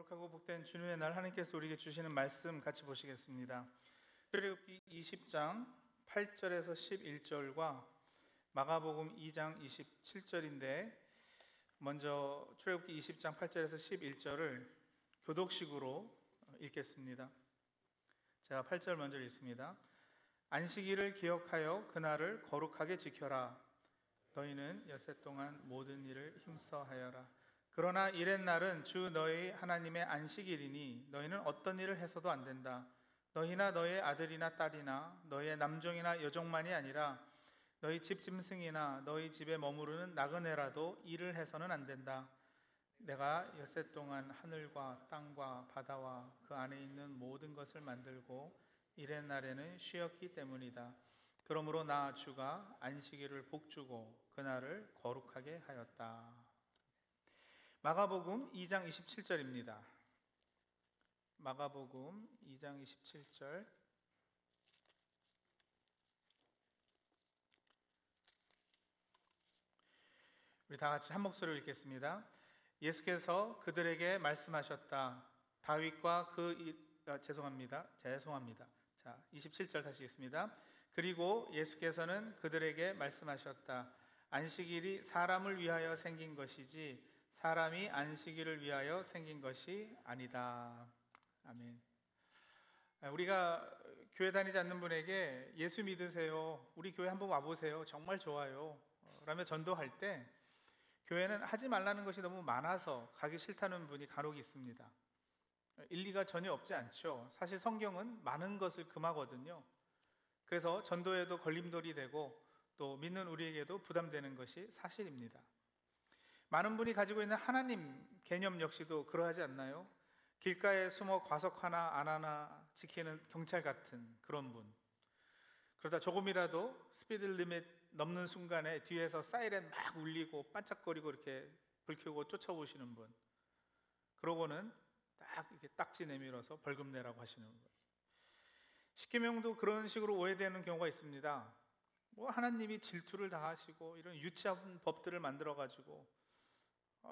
거룩하고 복된 주님의 날 하나님께서 우리에게 주시는 말씀 같이 보시겠습니다. 출애굽기 20장 8절에서 11절과 마가복음 2장 27절인데 먼저 출애굽기 20장 8절에서 11절을 교독식으로 읽겠습니다. 제가 8절 먼저 읽습니다. 안식일을 기억하여 그날을 거룩하게 지켜라. 너희는 여세 동안 모든 일을 힘써 하여라. 그러나 이렛 날은 주 너희 하나님의 안식일이니 너희는 어떤 일을 해서도 안 된다. 너희나 너희 아들이나 딸이나 너희의 남종이나 여종만이 아니라 너희 집 짐승이나 너희 집에 머무르는 나그네라도 일을 해서는 안 된다. 내가 엿새 동안 하늘과 땅과 바다와 그 안에 있는 모든 것을 만들고 이렛 날에는 쉬었기 때문이다. 그러므로 나 주가 안식일을 복주고 그날을 거룩하게 하였다. 마가복음 2장 27절입니다. 마가복음 2장 27절 우리 다 같이 한 목소리로 읽겠습니다. 예수께서 그들에게 말씀하셨다. 다윗과 그 이, 아, 죄송합니다. 죄송합니다. 자, 27절 다시 읽습니다. 그리고 예수께서는 그들에게 말씀하셨다. 안식일이 사람을 위하여 생긴 것이지 사람이 안식일을 위하여 생긴 것이 아니다. 아멘. 우리가 교회 다니지 않는 분에게 예수 믿으세요. 우리 교회 한번 와보세요. 정말 좋아요. 라며 전도할 때 교회는 하지 말라는 것이 너무 많아서 가기 싫다는 분이 간혹 있습니다. 일리가 전혀 없지 않죠. 사실 성경은 많은 것을 금하거든요. 그래서 전도에도 걸림돌이 되고 또 믿는 우리에게도 부담되는 것이 사실입니다. 많은 분이 가지고 있는 하나님 개념 역시도 그러하지 않나요? 길가에 숨어 과속 하나 안 하나 지키는 경찰 같은 그런 분. 그러다 조금이라도 스피드 리밋 넘는 순간에 뒤에서 사이렌 막 울리고 반짝거리고 이렇게 불 켜고 쫓아오시는 분. 그러고는 딱 이렇게 딱지 내밀어서 벌금 내라고 하시는 거예요. 십계명도 그런 식으로 오해되는 경우가 있습니다. 뭐 하나님이 질투를 당하시고 이런 유치한 법들을 만들어 가지고 어,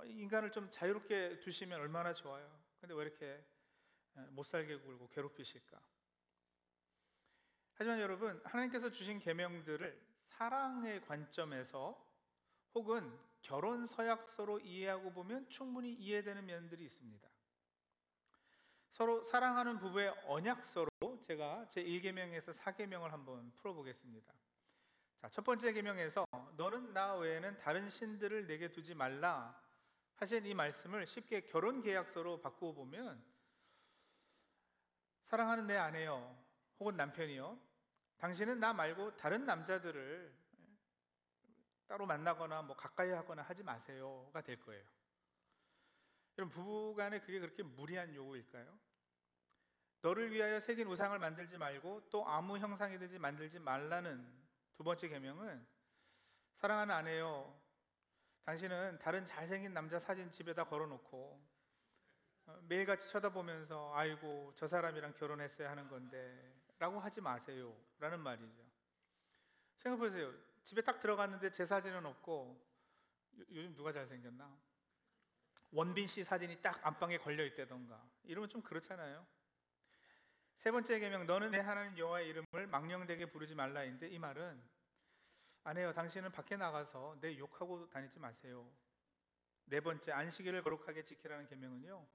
인간을 좀 자유롭게 두시면 얼마나 좋아요. 근데 왜 이렇게 못 살게 굴고 괴롭히실까? 하지만 여러분, 하나님께서 주신 계명들을 사랑의 관점에서 혹은 결혼 서약서로 이해하고 보면 충분히 이해되는 면들이 있습니다. 서로 사랑하는 부부의 언약서로 제가 제 1계명에서 4계명을 한번 풀어 보겠습니다. 자, 첫 번째 계명에서 너는 나 외에는 다른 신들을 내게 두지 말라 하신 이 말씀을 쉽게 결혼 계약서로 바꾸어 보면 사랑하는 내 아내요 혹은 남편이요 당신은 나 말고 다른 남자들을 따로 만나거나 뭐 가까이 하거나 하지 마세요가 될 거예요. 여러분 부부간에 그게 그렇게 무리한 요구일까요? 너를 위하여 새긴 우상을 만들지 말고 또 아무 형상이든지 만들지 말라는 두 번째 계명은 사랑하는 아내요. 당신은 다른 잘생긴 남자 사진 집에다 걸어놓고 어, 매일같이 쳐다보면서 아이고 저 사람이랑 결혼했어야 하는 건데 라고 하지 마세요. 라는 말이죠. 생각해 보세요. 집에 딱 들어갔는데 제 사진은 없고 요, 요즘 누가 잘생겼나? 원빈 씨 사진이 딱 안방에 걸려 있다던가. 이러면 좀 그렇잖아요. 세 번째 계명 너는 내 하나님 여호와의 이름을 망령되게 부르지 말라인데 이 말은 아내요 당신은 밖에 나가서 내 욕하고 다니지 마세요 네 번째 안식일을 거룩하게 지키라는 계명은요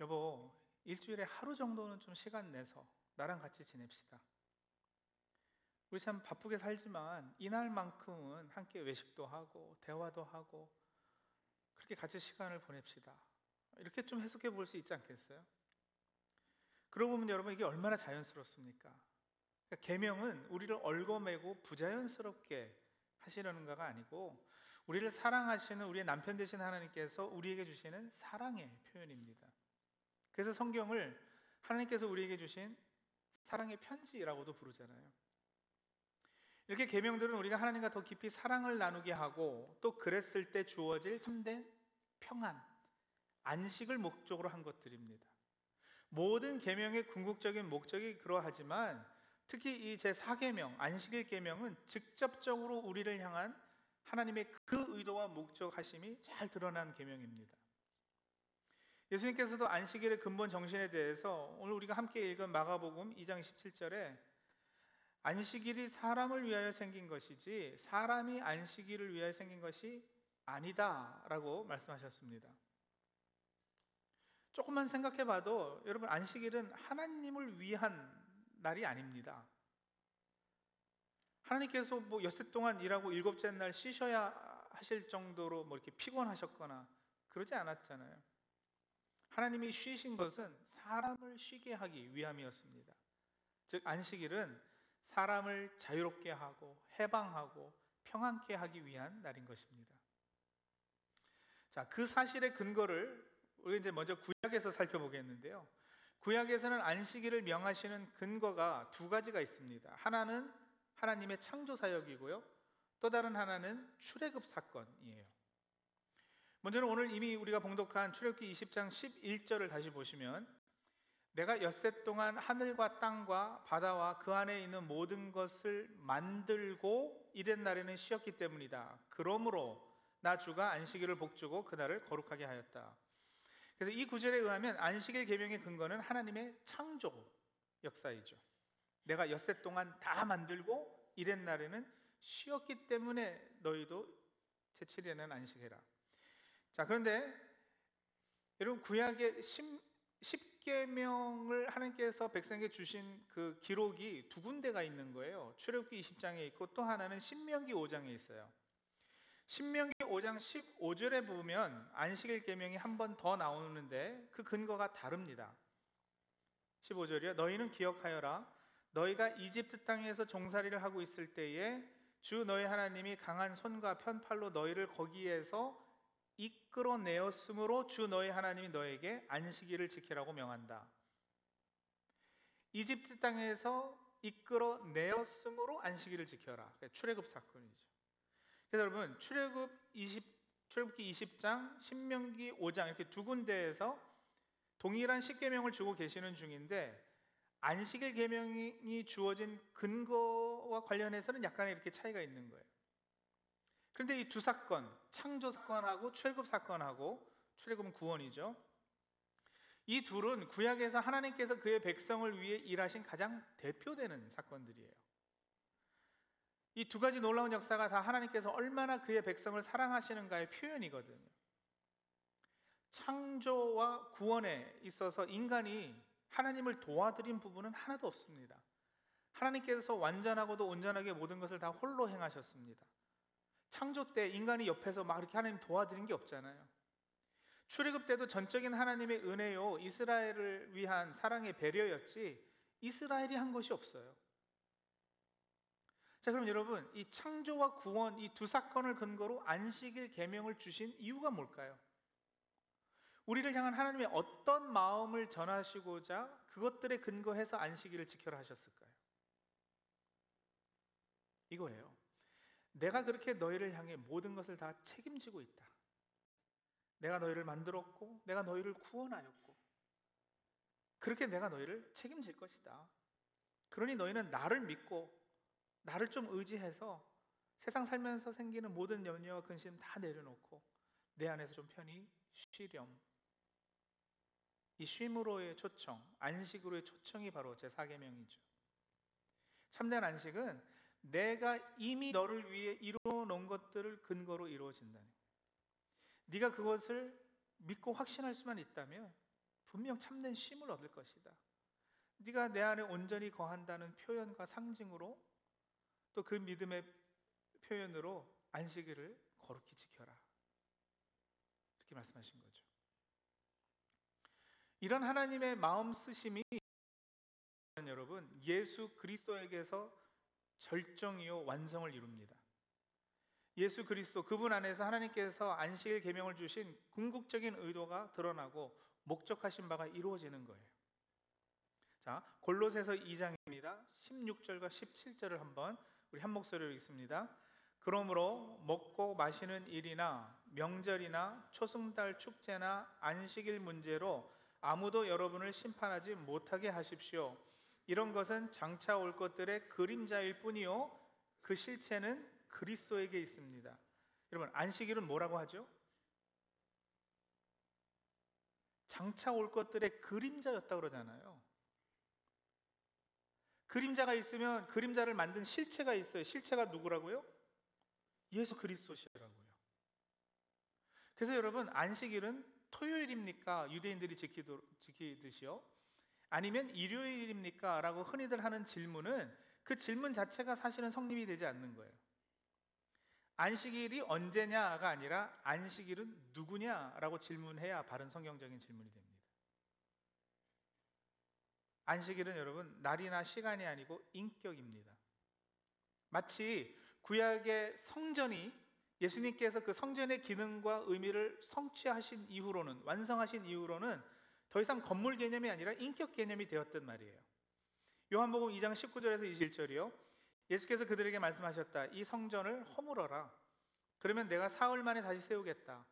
여보, 일주일에 하루 정도는 좀 시간 내서 나랑 같이 지냅시다. 우리 참 바쁘게 살지만 이날만큼은 함께 외식도 하고 대화도 하고 그렇게 같이 시간을 보냅시다. 이렇게 좀 해석해 볼 수 있지 않겠어요? 그러고 보면 여러분 이게 얼마나 자연스럽습니까? 그러니까 계명은 우리를 얽어매고 부자연스럽게 하시려는 가가 아니고 우리를 사랑하시는 우리의 남편 되신 하나님께서 우리에게 주시는 사랑의 표현입니다. 그래서 성경을 하나님께서 우리에게 주신 사랑의 편지라고도 부르잖아요. 이렇게 계명들은 우리가 하나님과 더 깊이 사랑을 나누게 하고 또 그랬을 때 주어질 참된 평안, 안식을 목적으로 한 것들입니다. 모든 계명의 궁극적인 목적이 그러하지만 특히 이 제4계명, 안식일 계명은 직접적으로 우리를 향한 하나님의 그 의도와 목적 하심이 잘 드러난 계명입니다. 예수님께서도 안식일의 근본 정신에 대해서 오늘 우리가 함께 읽은 마가복음 2장 17절에 안식일이 사람을 위하여 생긴 것이지 사람이 안식일을 위하여 생긴 것이 아니다라고 말씀하셨습니다. 조금만 생각해 봐도 여러분 안식일은 하나님을 위한 날이 아닙니다. 하나님께서 뭐 엿새 동안 일하고 일곱째 날 쉬셔야 하실 정도로 뭐 이렇게 피곤하셨거나 그러지 않았잖아요. 하나님이 쉬신 것은 사람을 쉬게 하기 위함이었습니다. 즉 안식일은 사람을 자유롭게 하고 해방하고 평안케 하기 위한 날인 것입니다. 자, 그 사실의 근거를 우리 이제 먼저 구약에서 살펴보겠는데요. 구약에서는 안식일을 명하시는 근거가 두 가지가 있습니다. 하나는 하나님의 창조 사역이고요. 또 다른 하나는 출애굽 사건이에요. 먼저는 오늘 이미 우리가 봉독한 출애굽기 20장 11절을 다시 보시면 내가 엿새 동안 하늘과 땅과 바다와 그 안에 있는 모든 것을 만들고 이랬 날에는 쉬었기 때문이다. 그러므로 나 주가 안식일을 복주고 그날을 거룩하게 하였다. 그래서 이 구절에 의하면 안식일 계명의 근거는 하나님의 창조 역사이죠. 내가 엿새 동안 다 만들고 이랬 날에는 쉬었기 때문에 너희도 제7일에는 안식해라. 자, 그런데 여러분 구약의 10, 계명을 하나님께서 백성에게 주신 그 기록이 두 군데가 있는 거예요. 출애굽기 20장에 있고 또 하나는 신명기 5장에 있어요. 신명기 5장 15절에 보면 안식일 계명이 한 번 더 나오는데 그 근거가 다릅니다. 15절이요. 너희는 기억하여라. 너희가 이집트 땅에서 종살이를 하고 있을 때에 주 너희 하나님이 강한 손과 편팔로 너희를 거기에서 이끌어내었으므로 주 너희 하나님이 너에게 안식일을 지키라고 명한다. 이집트 땅에서 이끌어내었으므로 안식일을 지켜라. 출애굽 사건이죠. 그래서 여러분 출애굽 20 출애굽기 20장, 신명기 5장 이렇게 두 군데에서 동일한 십계명을 주고 계시는 중인데 안식일 계명이 주어진 근거와 관련해서는 약간의 이렇게 차이가 있는 거예요. 그런데 이 두 사건, 창조 사건하고 출애굽 사건하고 출애굽은 구원이죠. 이 둘은 구약에서 하나님께서 그의 백성을 위해 일하신 가장 대표되는 사건들이에요. 이 두 가지 놀라운 역사가 다 하나님께서 얼마나 그의 백성을 사랑하시는가의 표현이거든요. 창조와 구원에 있어서 인간이 하나님을 도와드린 부분은 하나도 없습니다. 하나님께서 완전하고도 온전하게 모든 것을 다 홀로 행하셨습니다. 창조 때 인간이 옆에서 막 이렇게 하나님 도와드린 게 없잖아요. 출애굽 때도 전적인 하나님의 은혜요 이스라엘을 위한 사랑의 배려였지 이스라엘이 한 것이 없어요. 자, 그럼 여러분, 이 창조와 구원 이 두 사건을 근거로 안식일 계명을 주신 이유가 뭘까요? 우리를 향한 하나님의 어떤 마음을 전하시고자 그것들에 근거해서 안식일을 지켜라 하셨을까요? 이거예요. 내가 그렇게 너희를 향해 모든 것을 다 책임지고 있다. 내가 너희를 만들었고, 내가 너희를 구원하였고, 그렇게 내가 너희를 책임질 것이다. 그러니 너희는 나를 믿고 나를 좀 의지해서 세상 살면서 생기는 모든 염려와 근심 다 내려놓고 내 안에서 좀 편히 쉬렴. 이 쉼으로의 초청, 안식으로의 초청이 바로 제 4계명이죠. 참된 안식은 내가 이미 너를 위해 이루어 놓은 것들을 근거로 이루어진다는 네가 그것을 믿고 확신할 수만 있다면 분명 참된 쉼을 얻을 것이다. 네가 내 안에 온전히 거한다는 표현과 상징으로 또 그 믿음의 표현으로 안식일을 거룩히 지켜라. 이렇게 말씀하신 거죠. 이런 하나님의 마음 쓰심이 여러분 예수 그리스도에게서 절정이요 완성을 이룹니다. 예수 그리스도 그분 안에서 하나님께서 안식일 계명을 주신 궁극적인 의도가 드러나고 목적하신 바가 이루어지는 거예요. 자, 골로새서 2장입니다. 16절과 17절을 한번 우리 한 목소리로 읽습니다. 그러므로 먹고 마시는 일이나 명절이나 초승달 축제나 안식일 문제로 아무도 여러분을 심판하지 못하게 하십시오. 이런 것은 장차 올 것들의 그림자일 뿐이요 그 실체는 그리스도에게 있습니다. 여러분 안식일은 뭐라고 하죠? 장차 올 것들의 그림자였다 그러잖아요. 그림자가 있으면 그림자를 만든 실체가 있어요. 실체가 누구라고요? 예수 그리스도시라고요. 그래서 여러분 안식일은 토요일입니까? 유대인들이 지키도, 지키듯이요. 아니면 일요일입니까? 라고 흔히들 하는 질문은 그 질문 자체가 사실은 성립이 되지 않는 거예요. 안식일이 언제냐가 아니라 안식일은 누구냐라고 질문해야 바른 성경적인 질문이 됩니다. 안식일은 여러분 날이나 시간이 아니고 인격입니다. 마치 구약의 성전이 예수님께서 그 성전의 기능과 의미를 성취하신 이후로는 완성하신 이후로는 더 이상 건물 개념이 아니라 인격 개념이 되었단 말이에요. 요한복음 2장 19절에서 21절이요. 예수께서 그들에게 말씀하셨다. 이 성전을 허물어라. 그러면 내가 사흘 만에 다시 세우겠다.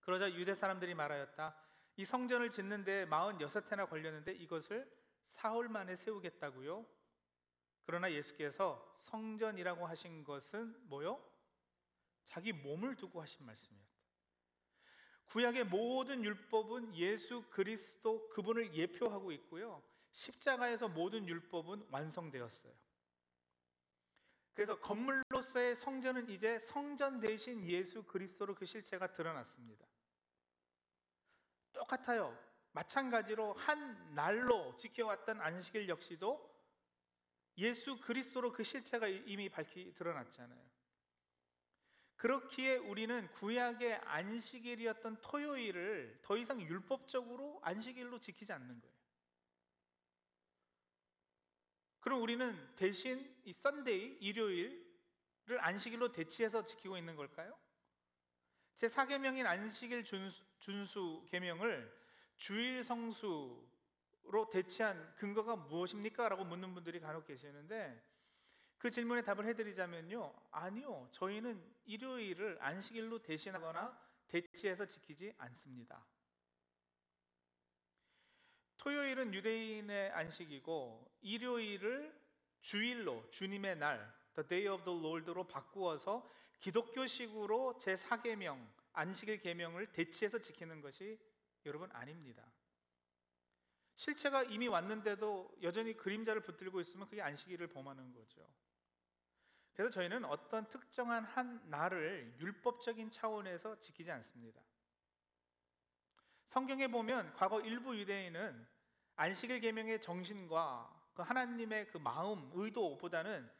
그러자 유대 사람들이 말하였다. 이 성전을 짓는데 46해나 걸렸는데 이것을 사흘 만에 세우겠다고요? 그러나 예수께서 성전이라고 하신 것은 뭐요? 자기 몸을 두고 하신 말씀이었다. 구약의 모든 율법은 예수 그리스도 그분을 예표하고 있고요. 십자가에서 모든 율법은 완성되었어요. 그래서 건물로서의 성전은 이제 성전 대신 예수 그리스도로 그 실체가 드러났습니다. 똑같아요. 마찬가지로 한 날로 지켜왔던 안식일 역시도 예수 그리스도로 그 실체가 이미 밝히 드러났잖아요. 그렇기에 우리는 구약의 안식일이었던 토요일을 더 이상 율법적으로 안식일로 지키지 않는 거예요. 그럼 우리는 대신 이 썬데이 일요일을 안식일로 대치해서 지키고 있는 걸까요? 제 4계명인 안식일 준수, 준수 계명을 주일 성수로 대체한 근거가 무엇입니까? 라고 묻는 분들이 간혹 계시는데 그 질문에 답을 해드리자면요. 아니요. 저희는 일요일을 안식일로 대신하거나 대체해서 지키지 않습니다. 토요일은 유대인의 안식이고 일요일을 주일로 주님의 날 The Day of the Lord로 바꾸어서 기독교식으로 제 4계명 안식일 계명을 대치해서 지키는 것이 여러분 아닙니다. 실체가 이미 왔는데도 여전히 그림자를 붙들고 있으면 그게 안식일을 범하는 거죠. 그래서 저희는 어떤 특정한 한 날을 율법적인 차원에서 지키지 않습니다. 성경에 보면 과거 일부 유대인은 안식일 계명의 정신과 그 하나님의 그 마음, 의도보다는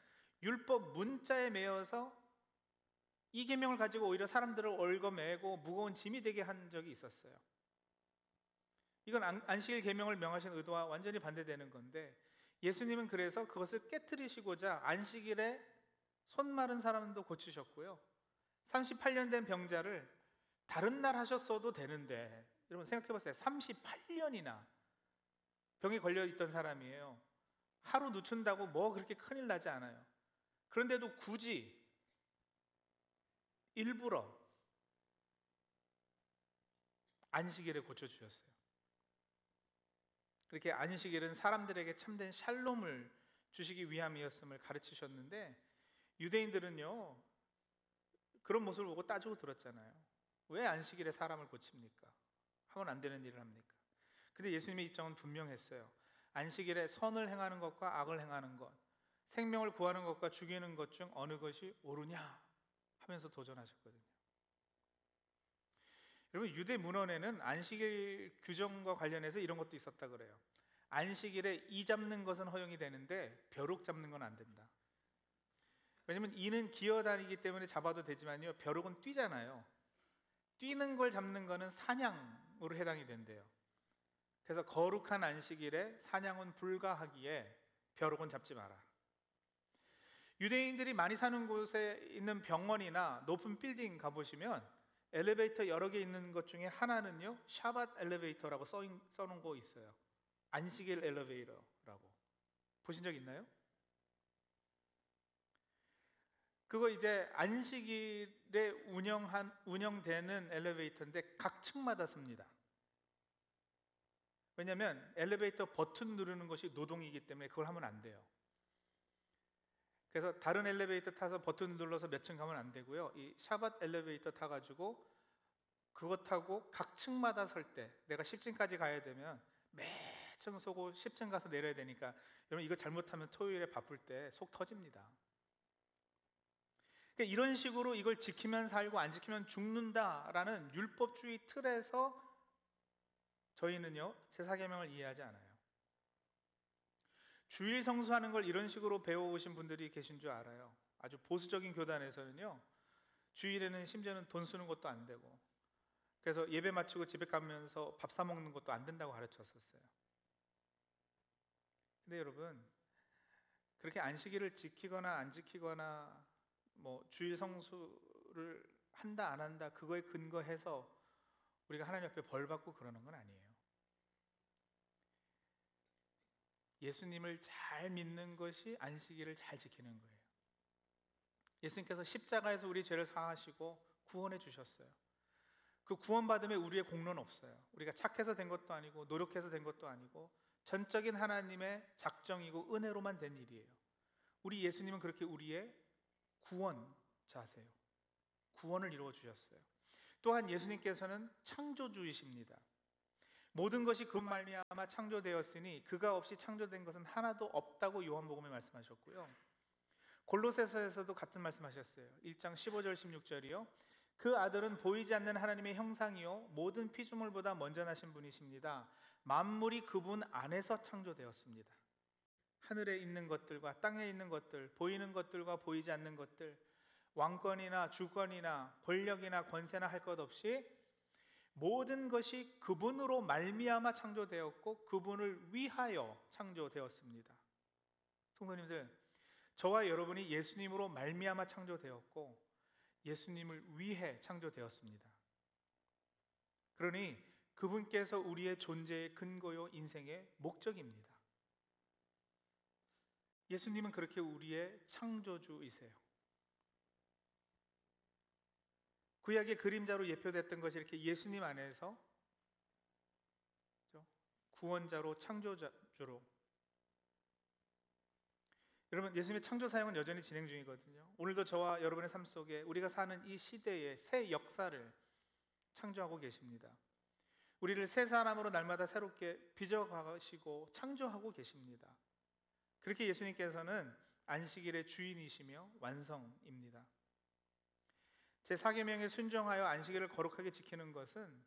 율법 문자에 매여서 이 계명을 가지고 오히려 사람들을 얽어매고 무거운 짐이 되게 한 적이 있었어요. 이건 안식일 계명을 명하신 의도와 완전히 반대되는 건데 예수님은 그래서 그것을 깨뜨리시고자 안식일에 손 마른 사람도 고치셨고요. 38년 된 병자를 다른 날 하셨어도 되는데 여러분 생각해 보세요. 38년이나 병에 걸려 있던 사람이에요. 하루 늦춘다고 뭐 그렇게 큰일 나지 않아요. 그런데도 굳이 일부러 안식일에 고쳐 주셨어요. 그렇게 안식일은 사람들에게 참된 샬롬을 주시기 위함이었음을 가르치셨는데 유대인들은요 그런 모습을 보고 따지고 들었잖아요. 왜 안식일에 사람을 고칩니까? 하면 안 되는 일을 합니까? 근데 예수님의 입장은 분명했어요. 안식일에 선을 행하는 것과 악을 행하는 것, 생명을 구하는 것과 죽이는 것 중 어느 것이 옳으냐 하면서 도전하셨거든요. 여러분 유대 문헌에는 안식일 규정과 관련해서 이런 것도 있었다 그래요. 안식일에 이 잡는 것은 허용이 되는데 벼룩 잡는 건 안 된다. 왜냐면 이는 기어다니기 때문에 잡아도 되지만요. 벼룩은 뛰잖아요. 뛰는 걸 잡는 거는 사냥으로 해당이 된대요. 그래서 거룩한 안식일에 사냥은 불가하기에 벼룩은 잡지 마라. 유대인들이 많이 사는 곳에 있는 병원이나 높은 빌딩 가보시면 엘리베이터 여러 개 있는 것 중에 하나는요 샤밧 엘리베이터라고 써, 써놓은 거 있어요. 안식일 엘리베이터라고 보신 적 있나요? 그거 이제 안식일에 운영한 운영되는 엘리베이터인데 각 층마다 씁니다. 왜냐하면 엘리베이터 버튼 누르는 것이 노동이기 때문에 그걸 하면 안 돼요. 그래서 다른 엘리베이터 타서 버튼 눌러서 몇 층 가면 안 되고요. 이 샤밧 엘리베이터 타가지고 그것 타고 각 층마다 설 때 내가 10층까지 가야 되면 매층 서고 10층 가서 내려야 되니까 여러분 이거 잘못하면 토요일에 바쁠 때 속 터집니다. 그러니까 이런 식으로 이걸 지키면 살고 안 지키면 죽는다라는 율법주의 틀에서 저희는요 제사계명을 이해하지 않아요. 주일 성수하는 걸 이런 식으로 배워오신 분들이 계신 줄 알아요. 아주 보수적인 교단에서는요 주일에는 심지어는 돈 쓰는 것도 안 되고 그래서 예배 마치고 집에 가면서 밥 사 먹는 것도 안 된다고 가르쳤었어요. 근데 여러분 그렇게 안식일을 지키거나 안 지키거나 뭐 주일 성수를 한다 안 한다 그거에 근거해서 우리가 하나님 앞에 벌 받고 그러는 건 아니에요. 예수님을 잘 믿는 것이 안식일을 잘 지키는 거예요. 예수님께서 십자가에서 우리 죄를 사하시고 구원해 주셨어요. 그 구원받음에 우리의 공로는 없어요. 우리가 착해서 된 것도 아니고 노력해서 된 것도 아니고 전적인 하나님의 작정이고 은혜로만 된 일이에요. 우리 예수님은 그렇게 우리의 구원자세요. 구원을 이루어 주셨어요. 또한 예수님께서는 창조주이십니다. 모든 것이 그 말미암아 창조되었으니 그가 없이 창조된 것은 하나도 없다고 요한복음에 말씀하셨고요. 골로새서에서도 같은 말씀하셨어요. 1장 15절 16절이요. 그 아들은 보이지 않는 하나님의 형상이요 모든 피조물보다 먼저 나신 분이십니다. 만물이 그분 안에서 창조되었습니다. 하늘에 있는 것들과 땅에 있는 것들, 보이는 것들과 보이지 않는 것들, 왕권이나 주권이나 권력이나 권세나 할 것 없이 모든 것이 그분으로 말미암아 창조되었고 그분을 위하여 창조되었습니다. 성도님들, 저와 여러분이 예수님으로 말미암아 창조되었고 예수님을 위해 창조되었습니다. 그러니 그분께서 우리의 존재의 근거요 인생의 목적입니다. 예수님은 그렇게 우리의 창조주이세요. 구약의 그림자로 예표됐던 것이 이렇게 예수님 안에서 구원자로 창조주로 여러분 예수님의 창조 사역은 여전히 진행 중이거든요. 오늘도 저와 여러분의 삶 속에 우리가 사는 이 시대의 새 역사를 창조하고 계십니다. 우리를 새 사람으로 날마다 새롭게 빚어 가시고 창조하고 계십니다. 그렇게 예수님께서는 안식일의 주인이시며 완성입니다. 제 사계명에 순종하여 안식일을 거룩하게 지키는 것은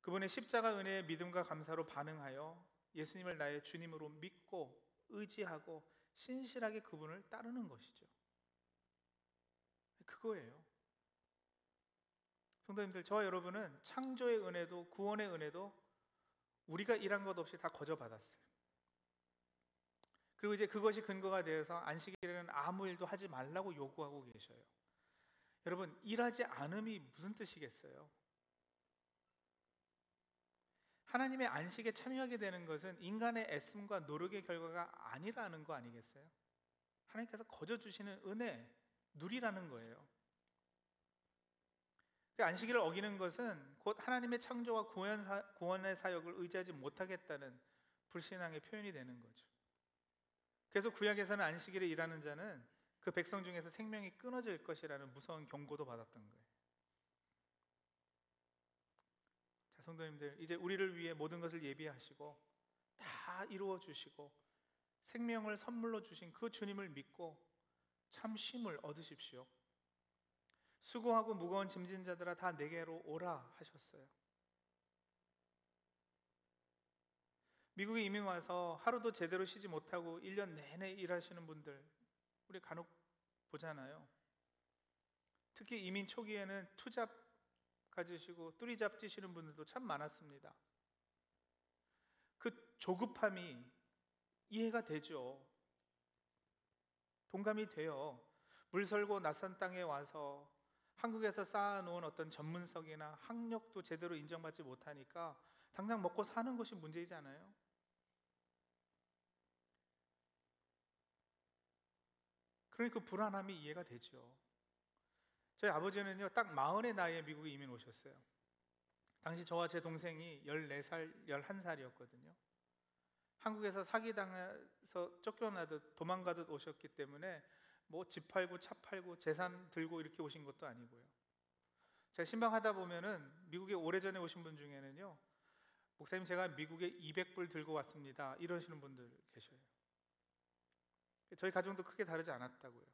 그분의 십자가 은혜의 믿음과 감사로 반응하여 예수님을 나의 주님으로 믿고 의지하고 신실하게 그분을 따르는 것이죠. 그거예요. 성도님들, 저와 여러분은 창조의 은혜도 구원의 은혜도 우리가 일한 것 없이 다 거저 받았어요. 그리고 이제 그것이 근거가 되어서 안식일에는 아무 일도 하지 말라고 요구하고 계셔요. 여러분, 일하지 않음이 무슨 뜻이겠어요? 하나님의 안식에 참여하게 되는 것은 인간의 애씀과 노력의 결과가 아니라는 거 아니겠어요? 하나님께서 거저 주시는 은혜, 누리라는 거예요. 그 안식일을 어기는 것은 곧 하나님의 창조와 구원의 사역을 의지하지 못하겠다는 불신앙의 표현이 되는 거죠. 그래서 구약에서는 안식일에 일하는 자는 그 백성 중에서 생명이 끊어질 것이라는 무서운 경고도 받았던 거예요. 자, 성도님들, 이제 우리를 위해 모든 것을 예비하시고 다 이루어 주시고 생명을 선물로 주신 그 주님을 믿고 참 쉼을 얻으십시오. 수고하고 무거운 짐진 자들아 다 내게로 오라 하셨어요. 미국에 이민 와서 하루도 제대로 쉬지 못하고 1년 내내 일하시는 분들 우리 간혹 보잖아요. 특히 이민 초기에는 투잡 가지시고 뚜리잡 찌시는 분들도 참 많았습니다. 그 조급함이 이해가 되죠. 동감이 돼요. 물설고 낯선 땅에 와서 한국에서 쌓아놓은 어떤 전문성이나 학력도 제대로 인정받지 못하니까 당장 먹고 사는 것이 문제이잖아요. 그러니 그 불안함이 이해가 되죠. 저희 아버지는요, 딱 마흔의 나이에 미국에 이민 오셨어요. 당시 저와 제 동생이 14살, 11살이었거든요. 한국에서 사기당해서 쫓겨나듯 도망가듯 오셨기 때문에 뭐 집 팔고 차 팔고 재산 들고 이렇게 오신 것도 아니고요. 제가 신방하다 보면은 미국에 오래전에 오신 분 중에는요. 목사님 제가 미국에 200불 들고 왔습니다. 이러시는 분들 계셔요. 저희 가정도 크게 다르지 않았다고요.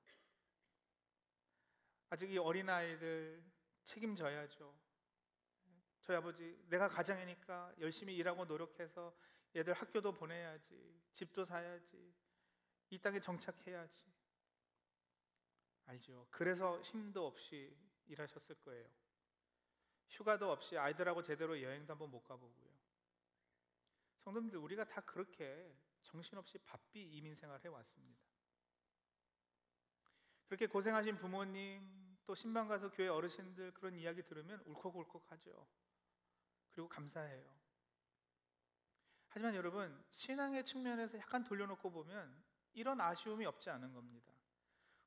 아직 이 어린아이들 책임져야죠. 저희 아버지 내가 가장이니까 열심히 일하고 노력해서 얘들 학교도 보내야지. 집도 사야지. 이 땅에 정착해야지. 알죠. 그래서 힘도 없이 일하셨을 거예요. 휴가도 없이 아이들하고 제대로 여행도 한번 못 가보고요. 성도님들 우리가 다 그렇게 정신없이 바삐 이민 생활 해 왔습니다. 그렇게 고생하신 부모님 또 신방 가서 교회 어르신들 그런 이야기 들으면 울컥울컥하죠. 그리고 감사해요. 하지만 여러분 신앙의 측면에서 약간 돌려놓고 보면 이런 아쉬움이 없지 않은 겁니다.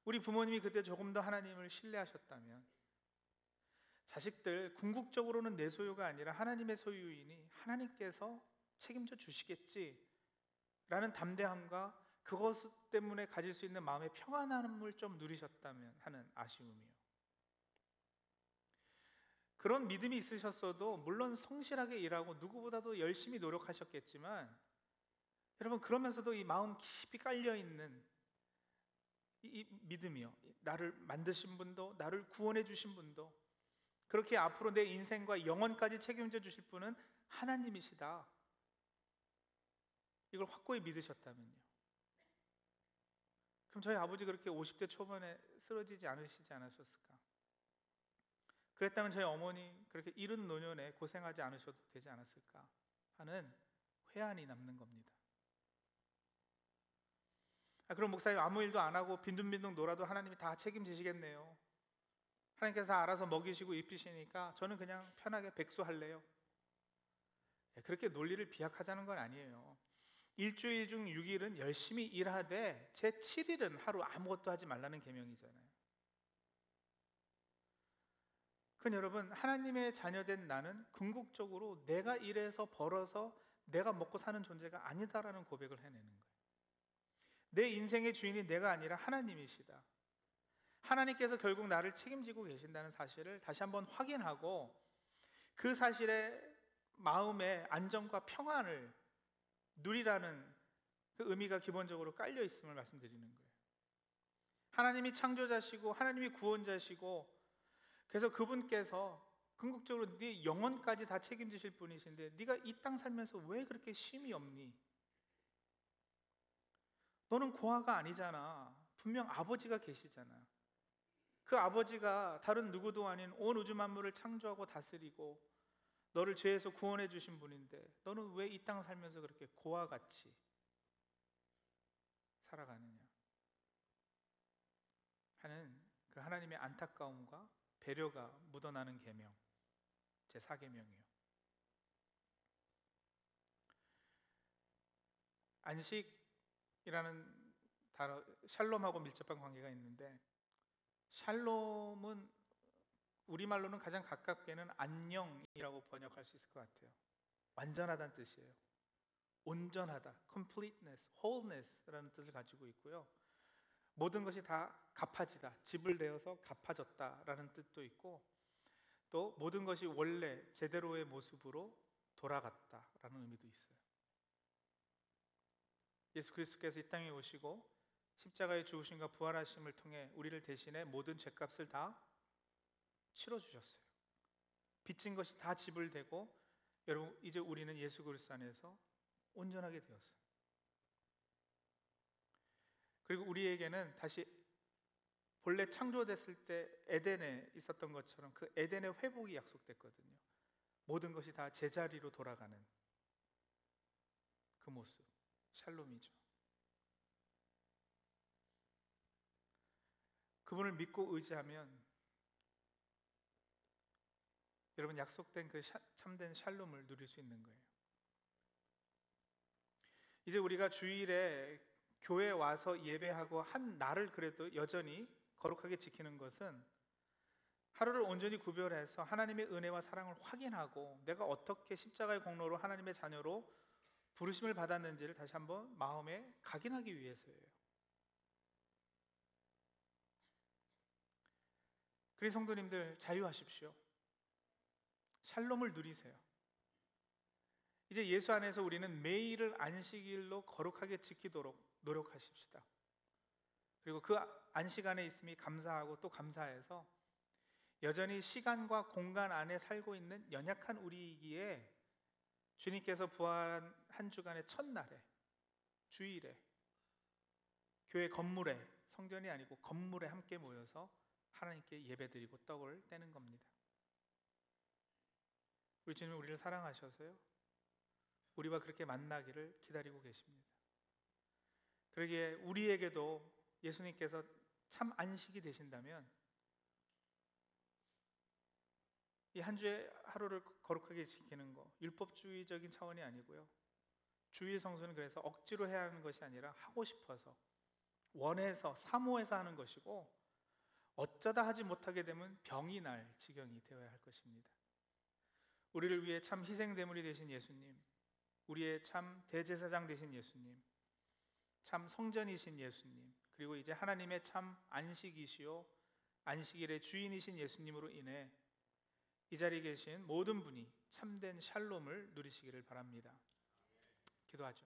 우리 부모님이 그때 조금 더 하나님을 신뢰하셨다면 자식들 궁극적으로는 내 소유가 아니라 하나님의 소유이니 하나님께서 책임져 주시겠지 라는 담대함과 그것 때문에 가질 수 있는 마음의 평안함을 좀 누리셨다면 하는 아쉬움이요. 그런 믿음이 있으셨어도 물론 성실하게 일하고 누구보다도 열심히 노력하셨겠지만 여러분 그러면서도 이 마음 깊이 깔려 있는 이 믿음이요. 나를 만드신 분도 나를 구원해 주신 분도 그렇게 앞으로 내 인생과 영혼까지 책임져 주실 분은 하나님이시다. 이걸 확고히 믿으셨다면요. 그럼 저희 아버지 그렇게 50대 초반에 쓰러지지 않으시지 않으셨을까? 그랬다면 저희 어머니 그렇게 이른 노년에 고생하지 않으셔도 되지 않았을까 하는 회한이 남는 겁니다. 아, 그럼 목사님 아무 일도 안 하고 빈둥빈둥 놀아도 하나님이 다 책임지시겠네요. 하나님께서 다 알아서 먹이시고 입히시니까 저는 그냥 편하게 백수할래요. 네, 그렇게 논리를 비약하자는 건 아니에요. 일주일 중 6일은 열심히 일하되 제 7일은 하루 아무것도 하지 말라는 계명이잖아요. 그 여러분 하나님의 자녀된 나는 궁극적으로 내가 일해서 벌어서 내가 먹고 사는 존재가 아니다라는 고백을 해내는 거예요. 내 인생의 주인이 내가 아니라 하나님이시다. 하나님께서 결국 나를 책임지고 계신다는 사실을 다시 한번 확인하고 그 사실에 마음의 안정과 평안을 누리라는 그 의미가 기본적으로 깔려 있음을 말씀드리는 거예요. 하나님이 창조자시고 하나님이 구원자시고 그래서 그분께서 궁극적으로 네 영혼까지 다 책임지실 분이신데 네가 이 땅 살면서 왜 그렇게 쉼이 없니? 너는 고아가 아니잖아. 분명 아버지가 계시잖아. 그 아버지가 다른 누구도 아닌 온 우주 만물을 창조하고 다스리고 너를 죄에서 구원해 주신 분인데 너는 왜 이 땅 살면서 그렇게 고아 같이 살아가느냐 하는 그 하나님의 안타까움과 배려가 묻어나는 계명 제 4계명이요. 안식이라는 단어 샬롬하고 밀접한 관계가 있는데 샬롬은 우리말로는 가장 가깝게는 안녕이라고 번역할 수 있을 것 같아요. 완전하다는 뜻이에요. 온전하다, completeness, wholeness라는 뜻을 가지고 있고요. 모든 것이 다 갚아지다, 집을 내어서 갚아졌다라는 뜻도 있고 또 모든 것이 원래 제대로의 모습으로 돌아갔다라는 의미도 있어요. 예수 그리스도께서 이 땅에 오시고 십자가의 죽으심과 부활하심을 통해 우리를 대신해 모든 죄값을 다 치러 주셨어요. 빚진 것이 다 지불되고 여러분 이제 우리는 예수 그리스도 안에서 온전하게 되었어요. 그리고 우리에게는 다시 본래 창조됐을 때 에덴에 있었던 것처럼 그 에덴의 회복이 약속됐거든요. 모든 것이 다 제자리로 돌아가는 그 모습, 샬롬이죠. 그분을 믿고 의지하면 여러분 약속된 그 참된 샬롬을 누릴 수 있는 거예요. 이제 우리가 주일에 교회 와서 예배하고 한 날을 그래도 여전히 거룩하게 지키는 것은 하루를 온전히 구별해서 하나님의 은혜와 사랑을 확인하고 내가 어떻게 십자가의 공로로 하나님의 자녀로 부르심을 받았는지를 다시 한번 마음에 각인하기 위해서예요. 그리 성도님들 자유하십시오. 샬롬을 누리세요. 이제 예수 안에서 우리는 매일을 안식일로 거룩하게 지키도록 노력하십시다. 그리고 그 안식 안에 있음이 감사하고 또 감사해서 여전히 시간과 공간 안에 살고 있는 연약한 우리이기에 주님께서 부활한 한 주간의 첫날에 주일에 교회 건물에 성전이 아니고 건물에 함께 모여서 하나님께 예배드리고 떡을 떼는 겁니다. 우리 주님은 우리를 사랑하셔서요. 우리와 그렇게 만나기를 기다리고 계십니다. 그러기에 우리에게도 예수님께서 참 안식이 되신다면 이 한 주의 하루를 거룩하게 지키는 거 율법주의적인 차원이 아니고요. 주일 성수는 그래서 억지로 해야 하는 것이 아니라 하고 싶어서 원해서 사모해서 하는 것이고 어쩌다 하지 못하게 되면 병이 날 지경이 되어야 할 것입니다. 우리를 위해 참 희생대물이 되신 예수님, 우리의 참 대제사장 되신 예수님, 참 성전이신 예수님, 그리고 이제 하나님의 참 안식이시요 안식일의 주인이신 예수님으로 인해 이 자리에 계신 모든 분이 참된 샬롬을 누리시기를 바랍니다. 기도하죠.